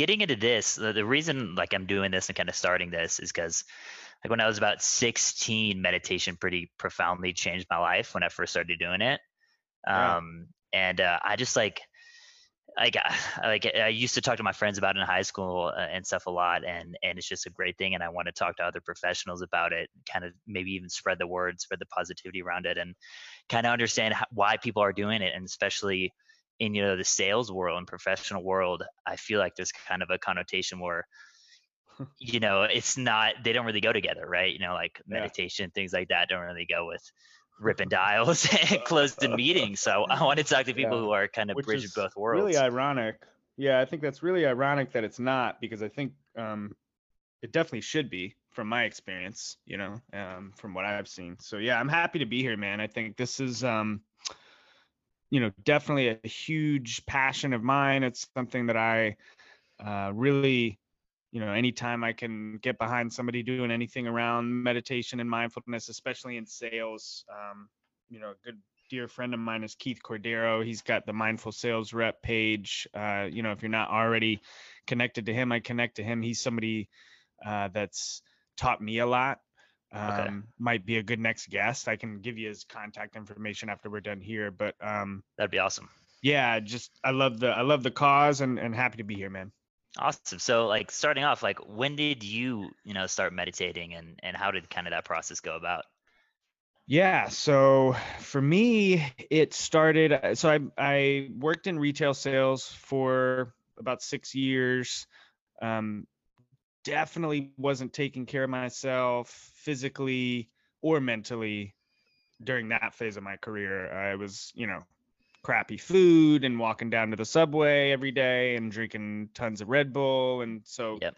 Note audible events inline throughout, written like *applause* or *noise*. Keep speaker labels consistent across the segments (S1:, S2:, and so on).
S1: getting into this, the, the reason like I'm doing this and kind of starting this is because like when I was about 16, meditation pretty profoundly changed my life when I first started doing it. Um, and uh, I just like like I- like I used to talk to my friends about it in high school uh, and stuff a lot, and and it's just a great thing. And I want to talk to other professionals about it, kind of maybe even spread the word, spread the positivity around it, and kind of understand how, why people are doing it, and especially in you know the sales world and professional world, I feel like there's kind of a connotation where *laughs* you know it's not they don't really go together, right? You know, like
S2: Yeah.
S1: meditation things like that don't really go with ripping *laughs* dials *laughs* and closing meetings. So I want to talk to people
S2: Yeah.
S1: who are kind of
S2: Which
S1: bridging both worlds.
S2: Really ironic. Yeah, I think that's really ironic that it's not because I think um, it definitely should be from my experience, you know, um, from what I've seen. So yeah, I'm happy to be here, man. I think this is, um, you know, definitely a huge passion of mine. It's something that I uh, really, you know, anytime I can get behind somebody doing anything around meditation and mindfulness, especially in sales, um, you know, a good dear friend of mine is Keith Cordero. He's got the Mindful Sales Rep page. Uh, you know, if you're not already connected to him, I connect to him. He's somebody uh, that's taught me a lot.
S1: Okay.
S2: Um, Might be a good next guest. I can give you his contact information after we're done here. But um,
S1: That'd be awesome.
S2: yeah, just I love the I love the cause and and happy to be here, man.
S1: Awesome. So like starting off, like when did you, you know, start meditating and and how did kind of that process go about?
S2: Yeah, so for me, it started. uh, So I I worked in retail sales for about six years. Um, definitely wasn't taking care of myself physically or mentally during that phase of my career. I was, you know, crappy food and walking down to the subway every day and drinking tons of Red Bull, and so
S1: Yep.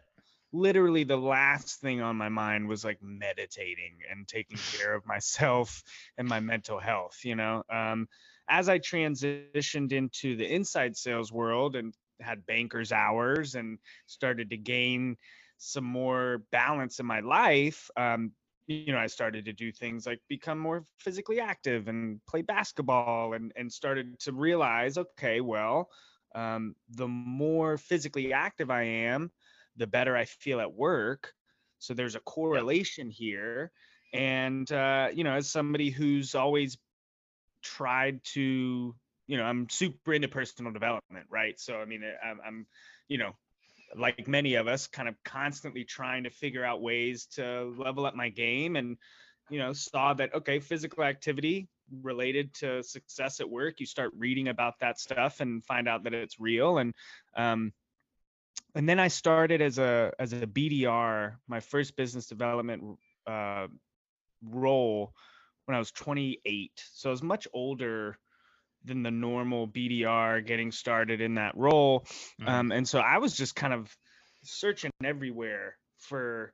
S2: literally the last thing on my mind was like meditating and taking care of myself and my mental health you know um, as i transitioned into the inside sales world and had bankers hours and started to gain some more balance in my life um, you know i started to do things like become more physically active and play basketball and and started to realize okay well um, the more physically active i am the better I feel at work. So there's a correlation here. And, uh, you know, as somebody who's always tried to, you know, I'm super into personal development, right? So, I mean, I'm, I'm you know, like many of us, kind of constantly trying to figure out ways to level up my game and, you know, saw that, okay, physical activity related to success at work, you start reading about that stuff and find out that it's real. And, um, and then I started as a as a BDR, my first business development uh, role when I was 28. So I was much older than the normal BDR getting started in that role.
S1: Mhm.
S2: Um, and so I was just kind of searching everywhere for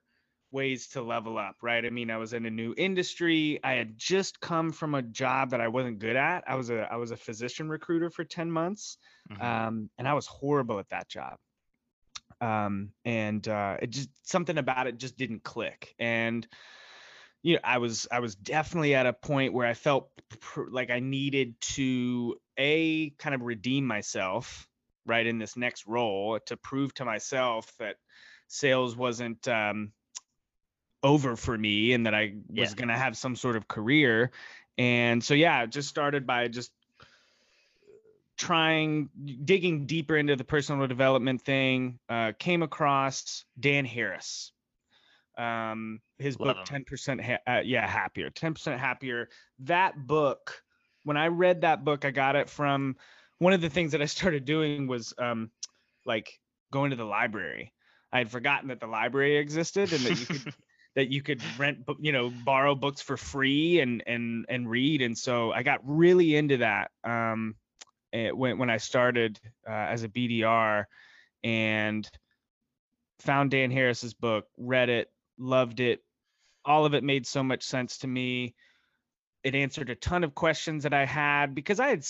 S2: ways to level up, right? I mean, I was in a new industry. I had just come from a job that I wasn't good at. I was a I was a physician recruiter for 10 months.
S1: Mhm.
S2: Um, and I was horrible at that job um, and uh, it just something about it just didn't click. And you know, I was I was definitely at a point where I felt pr- like I needed to a kind of redeem myself right in this next role to prove to myself that sales wasn't um, over for me and that I was
S1: Yeah.
S2: going to have some sort of career. And so yeah, just started by just trying digging deeper into the personal development thing uh, came across dan harris um, his
S1: Love
S2: book
S1: him.
S2: 10% ha- uh, yeah happier 10% happier. That book when i read that book i got it from one of the things that i started doing was um, like going to the library. I had forgotten that the library existed and that you could *laughs* *laughs* that you could rent you know borrow books for free and and and read. And so i got really into that um eh, when when I started uh, as a BDR and found Dan Harris's book, read it, loved it. All of it made so much sense to me. It answered a ton of questions that I had because I had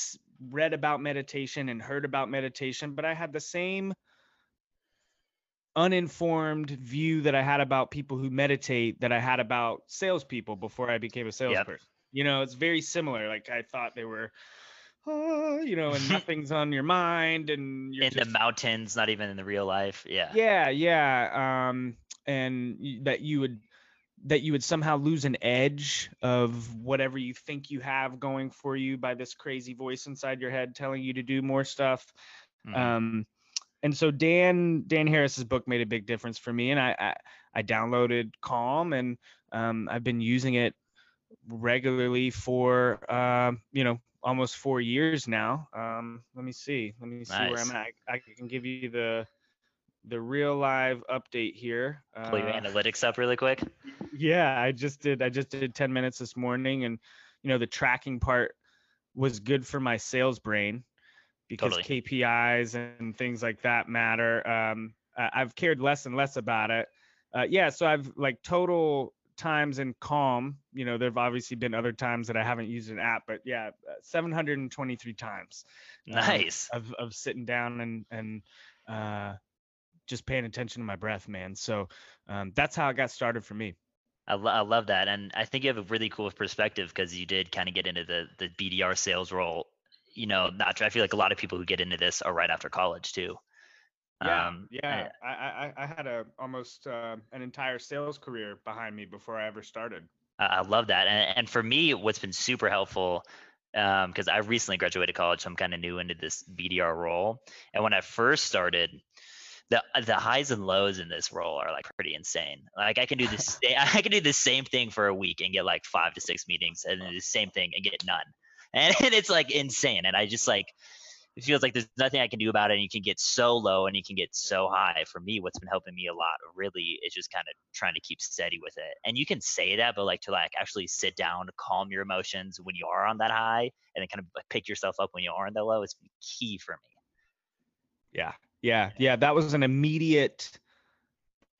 S2: read about meditation and heard about meditation, but I had the same uninformed view that I had about people who meditate that I had about salespeople before I became a salesperson. You know, it's very similar. Like I thought they were oh, you know, and *laughs* nothing's on your mind, and you're
S1: in
S2: just,
S1: the mountains, not even in the real life. Yeah.
S2: yeah, yeah, um, and that you would that you would somehow lose an edge of whatever you think you have going for you by this crazy voice inside your head telling you to do more stuff.
S1: Mhm.
S2: Um, and so Dan Dan Harris's book made a big difference for me, and I I, I downloaded Calm, and um, I've been using it regularly for um, you know almost four years now. Um, let me see, let me see where I'm at. I, I can give you the the real live update here.
S1: Pull your
S2: Uh,
S1: analytics up really quick.
S2: yeah, I just did. I just did 10 minutes this morning, and you know the tracking part was good for my sales brain because
S1: Totally.
S2: KPIs and things like that matter. Um, I've cared less and less about it. Uh, yeah, so I've like total times in Calm. You know, there've obviously been other times that I haven't used an app, but yeah, uh, 723 times um,
S1: Nice.
S2: of of sitting down and and uh, just paying attention to my breath, man. So um, that's how it got started for me.
S1: I, lo- I love that, and I think you have a really cool perspective because you did kind of get into the the BDR sales role. You know, not I feel like a lot of people who get into this are right after college too.
S2: Yeah,
S1: Um,
S2: yeah. I, I I had a almost uh, an entire sales career behind me before I ever started.
S1: I, love that, and and for me, what's been super helpful. Because I recently graduated college, so I'm kind of new into this BDR role. And when I first started, the the highs and lows in this role are like pretty insane. Like I can do this, *laughs* *laughs* I can do the same thing for a week and get like five to six meetings, and then the same thing and get none. *laughs* And, it's like insane. And I just like it feels like there's nothing I can do about it. And you can get so low and you can get so high. For me, what's been helping me a lot really is just kind of trying to keep steady with it. And you can say that, but like to like actually sit down, calm your emotions when you are on that high, and then kind of pick yourself up when you are on that low is key for me.
S2: Yeah, yeah, yeah. That was an immediate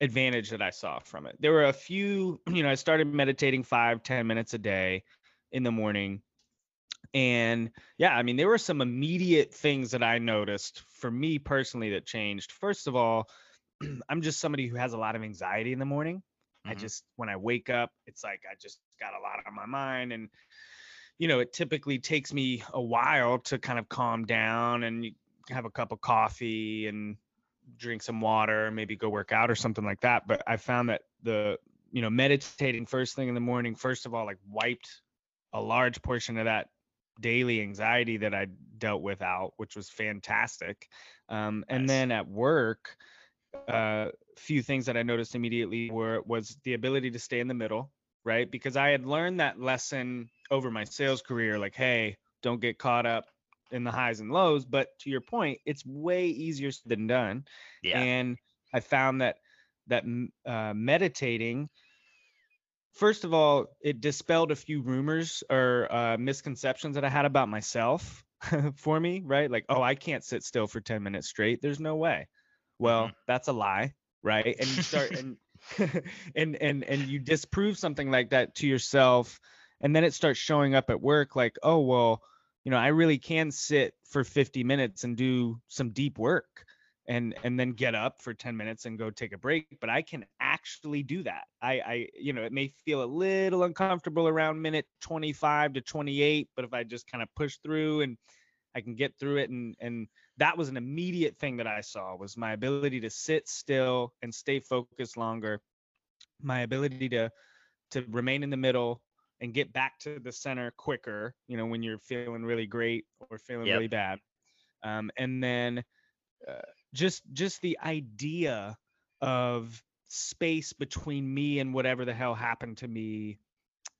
S2: advantage that I saw from it. There were a few, *clears throat* you know, I started meditating five, ten minutes a day in the morning. And yeah, I mean, there were some immediate things that I noticed for me personally that changed. First of all, *clears throat* I'm just somebody who has a lot of anxiety in the morning. I
S1: Mhm.
S2: just, when I wake up, it's like I just got a lot on my mind. And, you know, it typically takes me a while to kind of calm down and have a cup of coffee and drink some water, maybe go work out or something like that. But I found that the, you know, meditating first thing in the morning, first of all, like wiped a large portion of that daily anxiety that I dealt with out, which was fantastic. Um, and then at work, uh, few things that I noticed immediately were was the ability to stay in the middle, right? Because I had learned that lesson over my sales career, like, hey, don't get caught up in the highs and lows. But to your point, it's way easier than done.
S1: Yeah.
S2: And I found that that uh, meditating, first of all, it dispelled a few rumors or uh, misconceptions that I had about myself *laughs* for me, right? Like, oh, I can't sit still for 10 minutes straight. There's no way. Well,
S1: Mhm.
S2: that's a lie, right? And you start and *laughs* *laughs* and and and you disprove something like that to yourself, and then it starts showing up at work like, oh, well, you know, I really can sit for 50 minutes and do some deep work and and then get up for 10 minutes and go take a break but i can actually do that. I i you know it may feel a little uncomfortable around minute 25 to 28 but if i just kind of push through and i can get through it and and that was an immediate thing that i saw was my ability to sit still and stay focused longer my ability to to remain in the middle and get back to the center quicker you know when you're feeling really great or feeling
S1: Yep.
S2: really bad. Um, and then uh, just just the idea of space between me and whatever the hell happened to me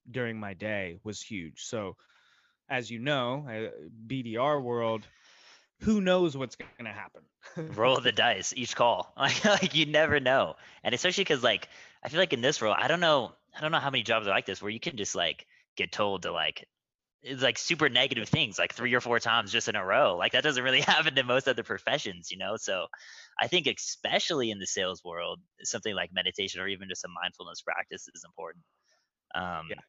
S2: during my day was huge. So as you know uh, bdr world who knows what's going to happen? *laughs*
S1: Roll the dice each call. Like, *laughs* like you never know. And especially because like i feel like in this role i don't know i don't know how many jobs are like this where you can just like get told to like it's like super negative things like three or four times just in a row. Like that doesn't really *laughs* happen to most other professions you know? So i think especially in the sales world something like meditation or even just a mindfulness practice is important. Um
S2: Yeah.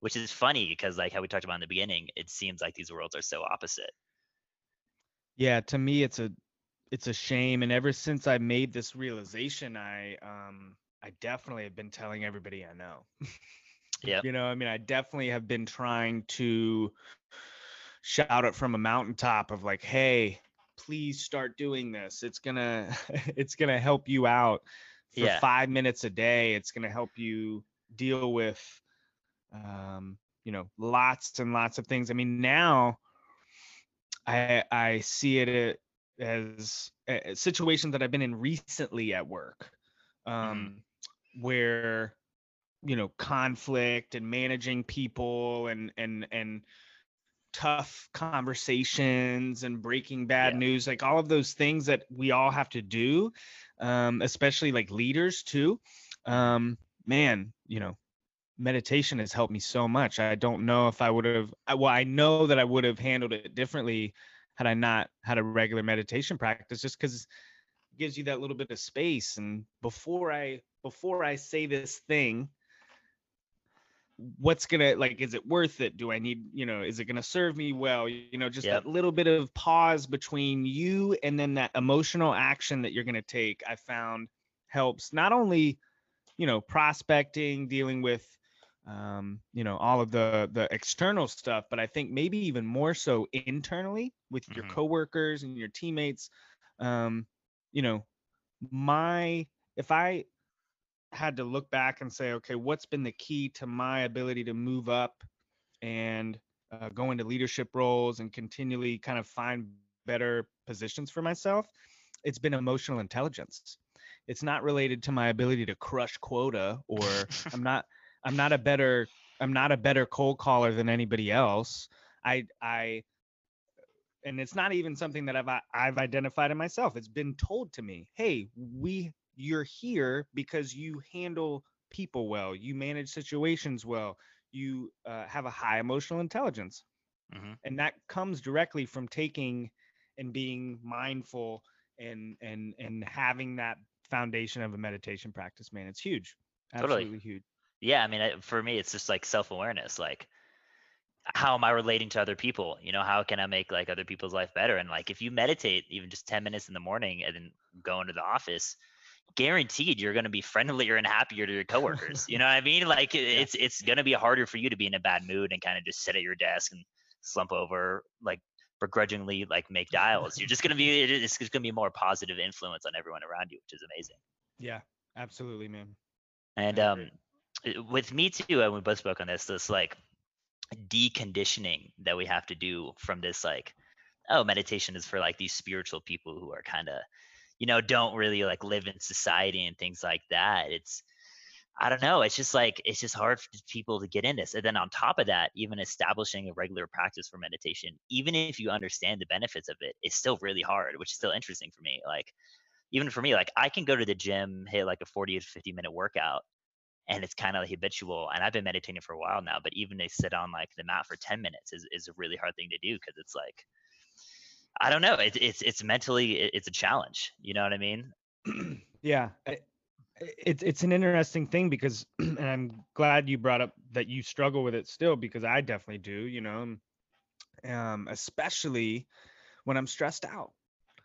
S1: which is funny because like how we talked about in the beginning it seems like these worlds are so opposite.
S2: Yeah to me it's a it's a shame. And ever since i made this realization i um i definitely have been telling everybody i know.
S1: Yeah.
S2: you know i mean i definitely have been trying to shout it from a mountaintop of like hey please start doing this. It's gonna *laughs* it's gonna help you out for
S1: Yeah.
S2: five minutes a day. It's gonna help you deal with um you know lots and lots of things. I mean now i i see it as a situation that i've been in recently at work. Um where you know conflict and managing people and and and tough conversations and breaking bad
S1: Yeah.
S2: news like all of those things that we all have to do um especially like leaders too um man you know meditation has helped me so much i don't know if i would have well i know that i would have handled it differently had i not had a regular meditation practice just because it gives you that little bit of space and before i before i say this thing what's gonna like is it worth it do i need you know is it gonna serve me well you know just
S1: Yep.
S2: that little bit of pause between you and then that emotional action that you're gonna take i found helps not only you know prospecting dealing with um you know all of the the external stuff but i think maybe even more so internally with your
S1: Mhm.
S2: coworkers and your teammates um you know my if i had to look back and say okay what's been the key to my ability to move up and uh, go into leadership roles and continually kind of find better positions for myself? It's been emotional intelligence. It's not related to my ability to crush quota or *laughs* i'm not i'm not a better i'm not a better cold caller than anybody else. I i and it's not even something that I've I've identified in myself. It's been told to me, "Hey, we you're here because you handle people well, you manage situations well, you uh, have a high emotional intelligence."
S1: Mhm.
S2: And that comes directly from taking and being mindful and and and having that foundation of a meditation practice, man. It's huge.
S1: Totally.
S2: Absolutely huge.
S1: yeah i mean I- for me it's just like self-awareness like how am i relating to other people you know how can i make like other people's life better and like if you meditate even just 10 minutes in the morning and then go into the office guaranteed you're going to be friendlier and happier to your coworkers you *laughs* know what i mean like
S2: Yeah.
S1: it's it's going to be harder for you to be in a bad mood and kind of just sit at your desk and slump over like begrudgingly like make dials you're just going to be it's going to be more positive influence on everyone around you which is amazing
S2: Yeah, absolutely, man.
S1: and um, with me too, and we both spoke on this. This like deconditioning that we have to do from this like, oh, meditation is for like these spiritual people who are kind of, you know, don't really like live in society and things like that. It's I don't know. It's just like it's just hard for people to get in this. And then on top of that, even establishing a regular practice for meditation, even if you understand the benefits of it, it's still really hard, which is still interesting for me. Like even for me, like I can go to the gym, hit like a 40 to 50 minute workout, and it's kind of habitual. And I've been meditating for a while now, but even to sit on like the mat for 10 minutes is, is a really hard thing to do because it's like, I don't know. It's it's it's mentally it- it's a challenge. You know what I mean? *clears throat*
S2: yeah I- I- it's it's an interesting thing because *clears throat* and i'm glad you brought up that you struggle with it still because i definitely do you know um especially when i'm stressed out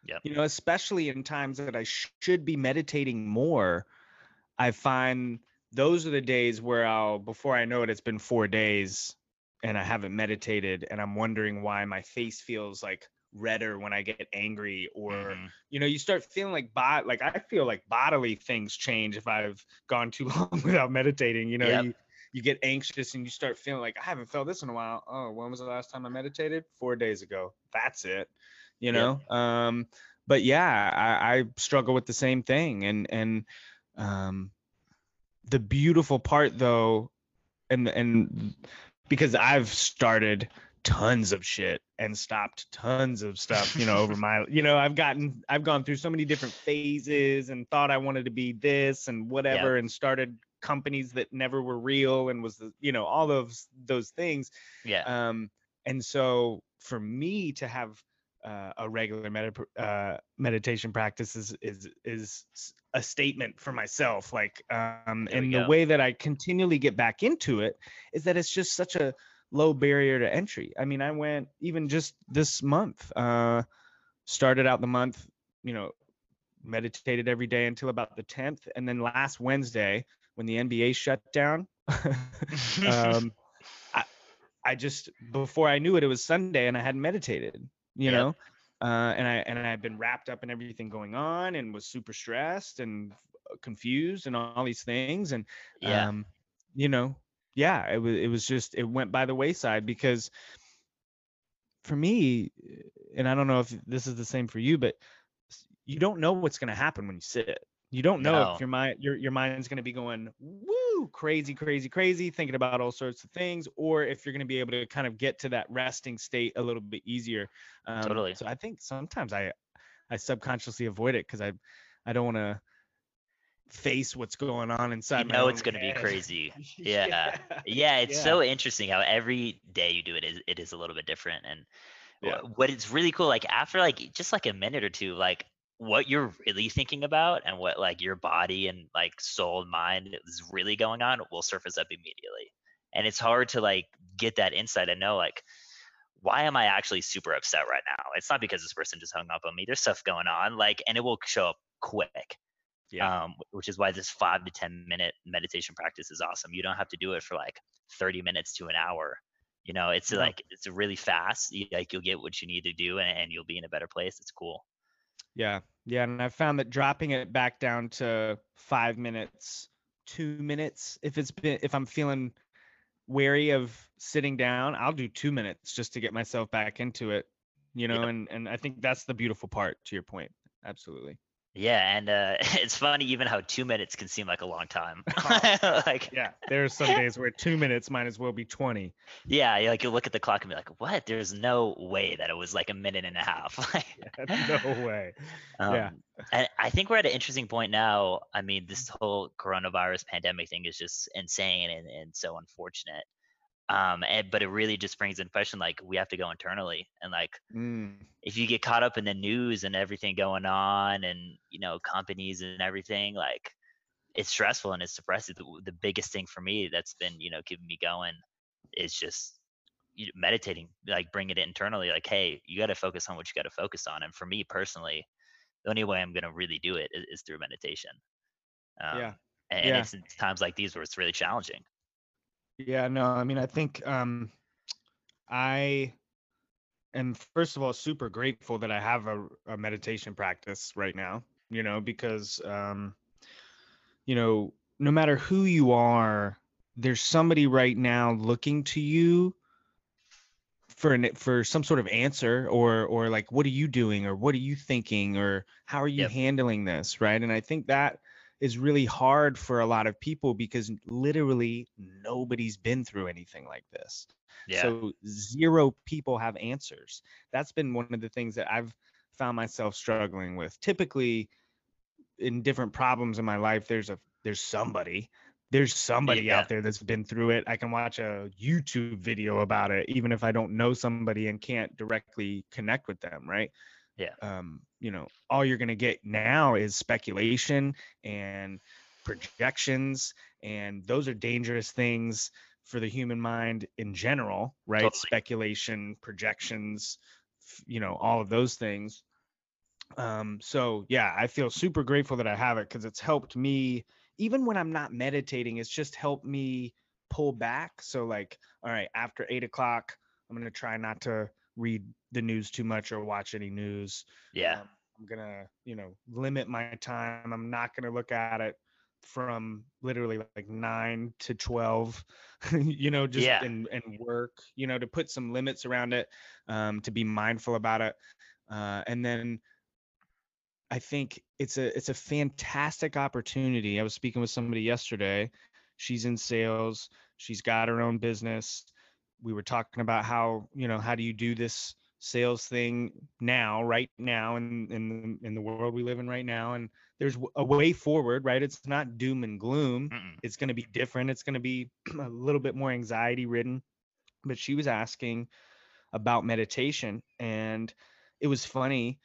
S1: Yep.
S2: you know especially in times that i sh- should be meditating more i find those are the days where i'll before i know it it's been four days and i haven't meditated and i'm wondering why my face feels like redder when i get angry or
S1: Mhm.
S2: you know you start feeling like bot like i feel like bodily things change if i've gone too *laughs* long without meditating you know
S1: Yep.
S2: you you get anxious and you start feeling like i haven't felt this in a while oh when was the last time i meditated four days ago that's it you
S1: Yep.
S2: know um but yeah i i struggle with the same thing and and um the beautiful part though and and because i've started tons of shit and stopped tons of stuff you know over *laughs* my you know i've gotten i've gone through so many different phases and thought i wanted to be this and whatever and started companies that never were real and was the you know all those those things.
S1: Yeah.
S2: um and so for me to have uh, a regular med- uh, meditation practice is, is is a statement for myself like um and the way that i continually get back into it is that it's just such a low barrier to entry i mean i went even just this month uh started out the month you know meditated every day until about the 10th and then last wednesday when the nba shut down *laughs* um I, I just before I knew it, it was Sunday and I hadn't meditated, you
S1: Yep.
S2: know, uh, and I and I had been wrapped up in everything going on and was super stressed and uh, confused and all these things and
S1: Yeah.
S2: um, you know, yeah, it was it was just it went by the wayside because for me, and I don't know if this is the same for you, but you don't know what's going to happen when you sit. You don't know
S1: No.
S2: if your mind your your mind's going to be going woo crazy crazy crazy thinking about all sorts of things or if you're going to be able to kind of get to that resting state a little bit easier. Um,
S1: Totally.
S2: So I think sometimes I I subconsciously avoid it cuz I I don't want to face what's going on inside
S1: You know
S2: own
S1: it's going to be crazy. *laughs* Yeah. Yeah, it's
S2: Yeah.
S1: so interesting how every day you do it is it is a little bit different. And
S2: Yeah.
S1: what it's really cool, like after like just like a minute or two, like what you're really thinking about and what like your body and like soul and mind is really going on will surface up immediately. And it's hard to like get that insight and know like why am I actually super upset right now? It's not because this person just hung up on me. There's stuff going on, like, and it will show up quick
S2: Yeah.
S1: um, which is why this five to 10 minute meditation practice is awesome. You don't have to do it for like 30 minutes to an hour. You know, it's
S2: No.
S1: like, it's really fast. You, like you'll get what you need to do and, and you'll be in a better place. It's cool.
S2: Yeah, yeah, and I found that dropping it back down to five minutes, two minutes, if it's been if I'm feeling wary of sitting down, I'll do two minutes just to get myself back into it. You know,
S1: Yep.
S2: and and I think that's the beautiful part to your point. Absolutely.
S1: Yeah. And uh, *laughs* it's funny even how two minutes can seem like a long time. *laughs* *laughs* like,
S2: Yeah, there's some days where two minutes might as well be twenty.
S1: yeah, you like you look at the clock and be like, what? There's no way that it was like a minute and a half.
S2: no way. Yeah.
S1: Um, and I think we're at an interesting point now. I mean, this whole coronavirus pandemic thing is just insane and, and so unfortunate. Um, and, but it really just brings in question like we have to go internally and like
S2: Mm,
S1: if you get caught up in the news and everything going on and you know companies and everything like it's stressful and it's depressing. The, the biggest thing for me that's been you know keeping me going is just you know, meditating, like bringing it internally. Like, hey, you got to focus on what you got to focus on. And for me personally, the only way I'm gonna really do it is, is through meditation. Um,
S2: Yeah.
S1: And,
S2: Yeah.
S1: it's in times like these where it's really challenging.
S2: Yeah, no, I mean, I think um, I am first of all super grateful that I have a, a meditation practice right now. You know, because um, you know, no matter who you are, there's somebody right now looking to you for an for some sort of answer or or like what are you doing or what are you thinking or how are you
S1: Yep.
S2: handling this right and i think that is really hard for a lot of people because literally nobody's been through anything like this.
S1: Yeah.
S2: so zero people have answers. That's been one of the things that i've found myself struggling with. Typically in different problems in my life there's a there's somebody there's somebody
S1: Yeah.
S2: out there that's been through it. I can watch a youtube video about it even if i don't know somebody and can't directly connect with them right
S1: Yeah.
S2: um you know all you're going to get now is speculation and projections and those are dangerous things for the human mind in general right
S1: Totally.
S2: speculation projections you know all of those things um so yeah i feel super grateful that i have it because it's helped me even when i'm not meditating it's just helped me pull back so like all right after eight o'clock i'm gonna try not to read the news too much or watch any news
S1: yeah.
S2: um, i'm gonna you know limit my time. I'm not gonna look at it from literally like 9 to 12 *laughs* you know just
S1: Yeah.
S2: and and work you know to put some limits around it um to be mindful about it uh and then i think it's a it's a fantastic opportunity. I was speaking with somebody yesterday. She's in sales. She's got her own business we were talking about how you know how do you do this sales thing now right now in in in the world we live in right now and there's a way forward right? It's not doom and gloom.
S1: Mm-mm.
S2: it's going to be different. It's going to be *clears throat* a little bit more anxiety ridden but she was asking about meditation and it was funny.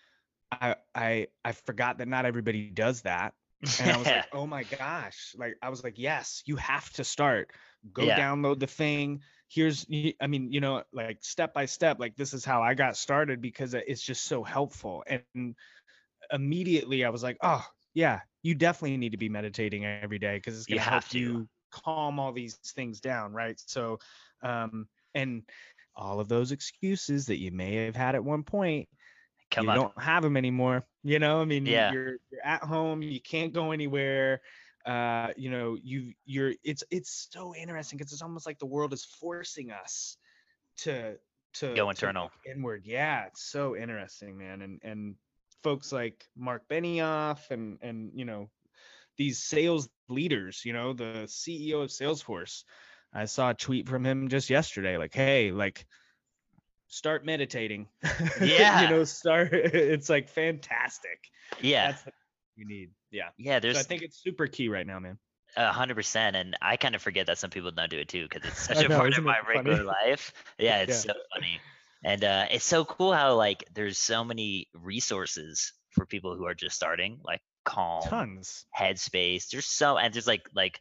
S2: I i i forgot that not everybody does that and i was like *laughs* oh my gosh. Like i was like yes you have to start. Go
S1: Yeah.
S2: download the thing here's i mean you know like step by step like this is how i got started because it's just so helpful and immediately i was like oh yeah you definitely need to be meditating every day because it's going to
S1: have
S2: help
S1: to.
S2: you calm all these things down right so um and all of those excuses that you may have had at one point
S1: Come
S2: you
S1: on.
S2: don't have them anymore you know i mean
S1: Yeah.
S2: you're you're at home you can't go anywhere uh you know you you're it's it's so interesting because it's almost like the world is forcing us to to
S1: Go
S2: to
S1: internal.
S2: inward yeah it's so interesting man and and folks like mark benioff and and you know these sales leaders you know the ceo of salesforce i saw a tweet from him just yesterday like hey like start meditating *laughs*
S1: Yeah.
S2: you know start *laughs* it's like fantastic
S1: Yeah.
S2: that's what you need yeah
S1: Yeah.
S2: so
S1: There's
S2: i think it's super key right now man
S1: A hundred percent, and I kind of forget that some people don't do it too because it's *laughs* such
S2: I
S1: a
S2: know,
S1: part of my
S2: it funny?
S1: regular life. *laughs* Yeah, it's
S2: Yeah.
S1: so funny, and uh, it's so cool how like there's so many resources for people who are just starting, like Calm,
S2: tons
S1: Headspace. There's so and there's like like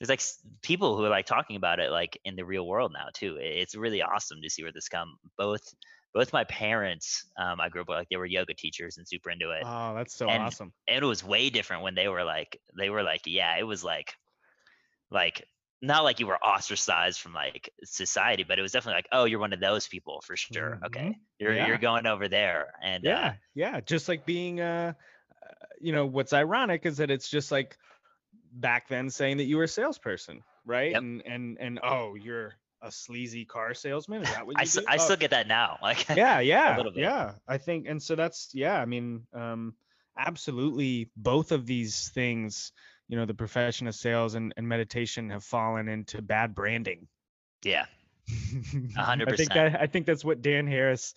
S1: there's like people who are like talking about it like in the real world now too. It's really awesome to see where this come. Both both my parents, um, I grew up with like they were yoga teachers and super into it
S2: oh that's so awesome.
S1: And- it was way different when they were like they were like yeah it was like like not like you were ostracized from like society but it was definitely like oh you're one of those people for sure okay
S2: Mhm.
S1: you're
S2: Yeah.
S1: you're going over there and
S2: yeah
S1: uh,
S2: yeah just like being uh uh, you know what's ironic is that it's just like back then saying that you were a salesperson right
S1: Yep.
S2: and and and oh you're a sleazy car salesman is that what *laughs* you
S1: I, s-
S2: do?
S1: I
S2: Oh,
S1: still get that now *laughs* like
S2: yeah yeah yeah i think and so that's yeah i mean um absolutely both of these things you know the profession of sales and, and meditation have fallen into bad branding
S1: yeah *laughs*
S2: I think
S1: 100%.
S2: that, I think that's what Dan Harris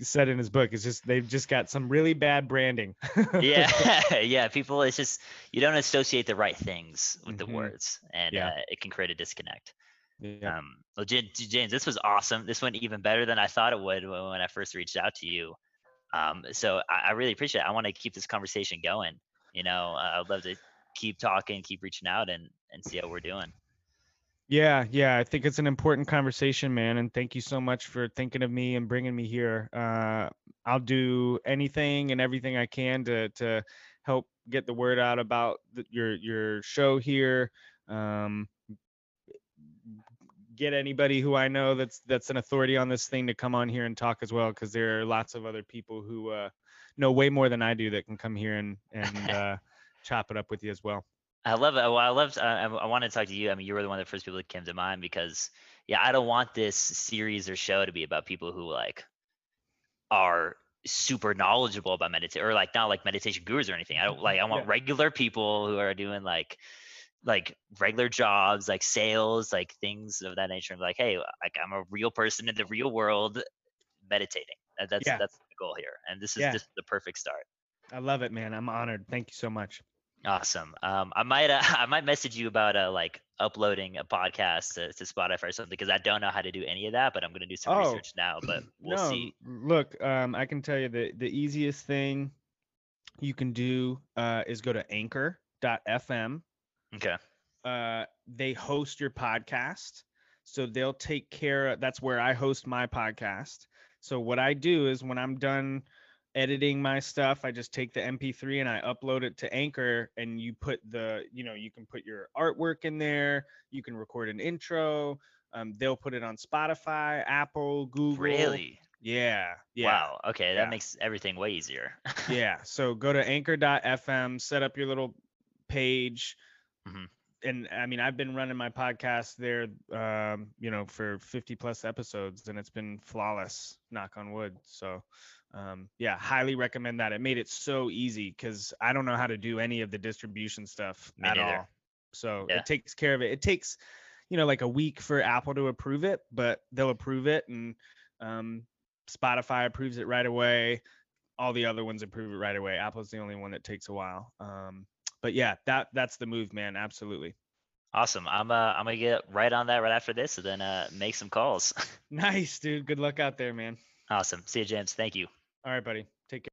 S2: said in his book. Is just they've just got some really bad branding.
S1: yeah yeah people it's just you don't associate the right things with
S2: Mhm.
S1: the words and
S2: Yeah.
S1: uh, it can create a disconnect
S2: yeah.
S1: Um, well, Jan- James, this was awesome. This went even better than I thought it would when when I first reached out to you. Um, so I, I really appreciate it. I want to keep this conversation going. You know, uh, I'd love to keep talking, keep reaching out, and and see how we're doing.
S2: Yeah, yeah, I think it's an important conversation, man. And thank you so much for thinking of me and bringing me here. Uh, I'll do anything and everything I can to to help get the word out about the, your your show here. Um, get anybody who I know that's that's an authority on this thing to come on here and talk as well, because there are lots of other people who uh, know way more than I do that can come here and and *laughs* uh, chop it up with you as well.
S1: I love it. Well, I love. Uh, I, I want to talk to you. I mean, you were the one of the first people that came to mind because, yeah, I don't want this series or show to be about people who like are super knowledgeable about meditation or like not like meditation gurus or anything. I don't like. I want
S2: Yeah.
S1: regular people who are doing like like regular jobs, like sales, like things of that nature. And like, hey, like I'm a real person in the real world, meditating. That's
S2: Yeah.
S1: that's the goal here, and this is
S2: Yeah.
S1: just the perfect start.
S2: I love it, man. I'm honored. Thank you so much.
S1: Awesome. Um, I might uh, *laughs* I might message you about uh, like uploading a podcast to, to Spotify or something because I don't know how to do any of that, but I'm gonna do some
S2: Oh,
S1: research now. But we'll
S2: no,
S1: see.
S2: look, um, I can tell you the the easiest thing you can do uh, is go to Anchor.fm.
S1: Okay.
S2: Uh, they host your podcast, so they'll take care. Of, that's where I host my podcast. So what I do is when I'm done editing my stuff, I just take the MP3 and I upload it to Anchor, and you put the, you know, you can put your artwork in there. You can record an intro. Um, they'll put it on Spotify, Apple, Google.
S1: Really?
S2: Yeah. Yeah.
S1: Wow. Okay,
S2: Yeah.
S1: that makes everything way easier. *laughs*
S2: yeah. So go to anchor.fm, set up your little page.
S1: Mhm.
S2: And I mean, I've been running my podcast there, um, you know, for 50 plus episodes and it's been flawless, knock on wood. So, um, yeah, highly recommend that. It made it so easy because I don't know how to do any of the distribution stuff
S1: Me
S2: at
S1: neither.
S2: all. So
S1: Yeah.
S2: it takes care of it. It takes, you know, like a week for Apple to approve it, but they'll approve it and um, Spotify approves it right away all the other ones approve it right away. Apple's the only one that takes a while. Um, but yeah, that that's the move, man. Absolutely.
S1: awesome. I'm uh I'm gonna get right on that right after this, and then uh make some calls. *laughs*
S2: Nice, dude. Good luck out there, man.
S1: awesome. See you, James. Thank you.
S2: All right, buddy. Take care.